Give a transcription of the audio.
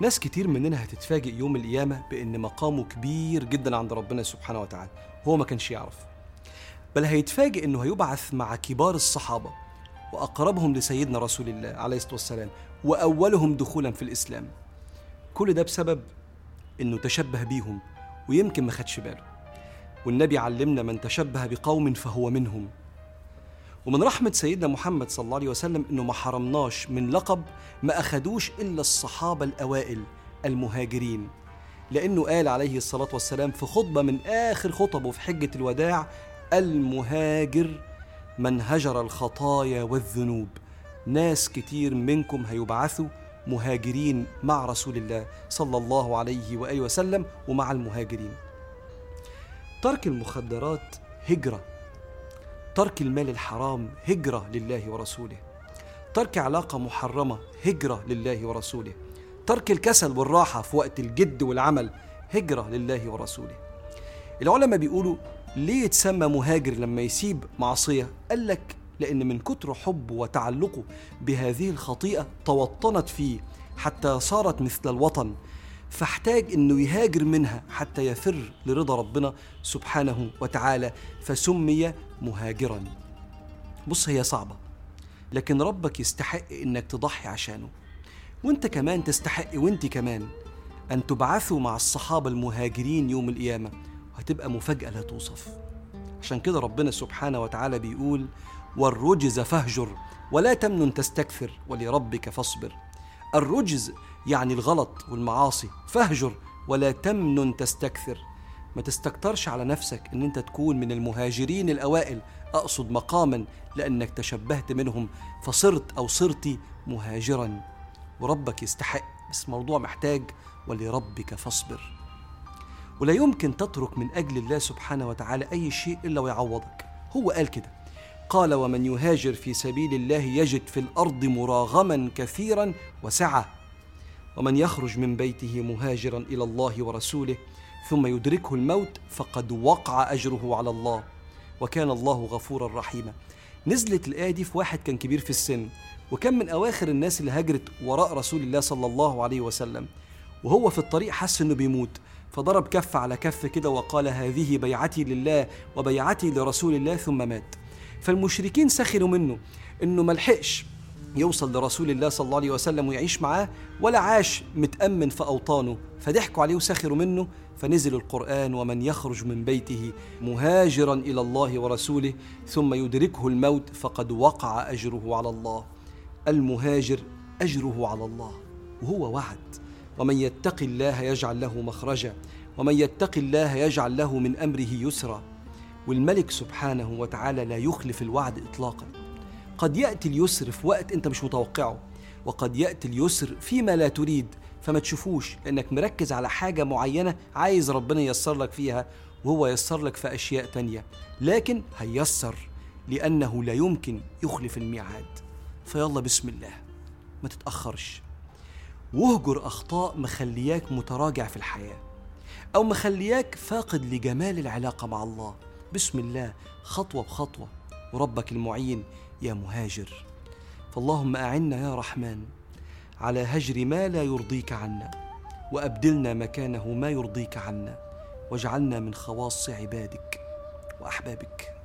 ناس كتير مننا هتتفاجئ يوم القيامة بأن مقامه كبير جدا عند ربنا سبحانه وتعالى. هو ما كانش يعرف. بل هيتفاجئ أنه هيبعث مع كبار الصحابة وأقربهم لسيدنا رسول الله عليه الصلاة والسلام وأولهم دخولا في الإسلام. كل ده بسبب أنه تشبه بيهم ويمكن ما خدش باله. والنبي علمنا من تشبه بقوم فهو منهم. ومن رحمة سيدنا محمد صلى الله عليه وسلم إنه ما حرمناش من لقب ما أخدوش إلا الصحابة الأوائل المهاجرين. لأنه قال عليه الصلاة والسلام في خطبة من آخر خطبه في حجة الوداع المهاجر من هجر الخطايا والذنوب. ناس كتير منكم هيبعثوا مهاجرين مع رسول الله صلى الله عليه وآله وسلم ومع المهاجرين. ترك المخدرات هجرة. ترك المال الحرام هجرة لله ورسوله. ترك علاقة محرمة هجرة لله ورسوله. ترك الكسل والراحة في وقت الجد والعمل هجرة لله ورسوله. العلماء بيقولوا ليه يتسمى مهاجر لما يسيب معصية؟ قال لك لأن من كتر حبه وتعلقه بهذه الخطيئة توطنت فيه حتى صارت مثل الوطن. فاحتاج إنه يهاجر منها حتى يفر لرضا ربنا سبحانه وتعالى فسمي مهاجرا. بص هي صعبة لكن ربك يستحق إنك تضحي عشانه وأنت كمان تستحق وأنت كمان أن تبعثوا مع الصحابة المهاجرين يوم القيامة وهتبقى مفاجأة لا توصف. عشان كده ربنا سبحانه وتعالى بيقول والرجز فاهجر ولا تمنن تستكثر ولربك فاصبر. الرجز يعني الغلط والمعاصي. فاهجر ولا تمنن تستكثر. ما تستكترش على نفسك إن أنت تكون من المهاجرين الأوائل. أقصد مقاما لأنك تشبهت منهم فصرت أو صرت مهاجرا. وربك يستحق بس موضوع محتاج ولربك فاصبر. ولا يمكن تترك من أجل الله سبحانه وتعالى أي شيء إلا ويعوضك. هو قال كده. قال ومن يهاجر في سبيل الله يجد في الأرض مراغما كثيرا وسعة. ومن يخرج من بيته مهاجرا إلى الله ورسوله ثم يدركه الموت فقد وقع أجره على الله. وكان الله غفورا رحيما. نزلت الايه دي في واحد كان كبير في السن وكان من أواخر الناس اللي هاجرت وراء رسول الله صلى الله عليه وسلم. وهو في الطريق حس إنه بيموت فضرب كف على كف كده وقال هذه بيعتي لله وبيعتي لرسول الله ثم مات. فالمشركين سخروا منه إنه ملحقش يوصل لرسول الله صلى الله عليه وسلم ويعيش معاه ولا عاش متأمن في أوطانه. فضحكوا عليه وسخروا منه فنزل القرآن ومن يخرج من بيته مهاجرا إلى الله ورسوله ثم يدركه الموت فقد وقع أجره على الله. المهاجر أجره على الله وهو وعد. ومن يتق الله يجعل له مخرجا ومن يتق الله يجعل له من أمره يسرا. والملك سبحانه وتعالى لا يخلف الوعد إطلاقاً. قد يأتي اليسر في وقت أنت مش متوقعه وقد يأتي اليسر فيما لا تريد فما تشوفوش لأنك مركز على حاجة معينة عايز ربنا ييسر لك فيها وهو ييسر لك في أشياء تانية لكن هيسر لأنه لا يمكن يخلف الميعاد. فيلا بسم الله ما تتأخرش. واهجر أخطاء مخلياك متراجع في الحياة أو مخلياك فاقد لجمال العلاقة مع الله. بسم الله خطوة بخطوة وربك المعين يا مهاجر. فاللهم أعنا يا رحمن على هجر ما لا يرضيك عنا وأبدلنا مكانه ما يرضيك عنا واجعلنا من خواص عبادك وأحبابك.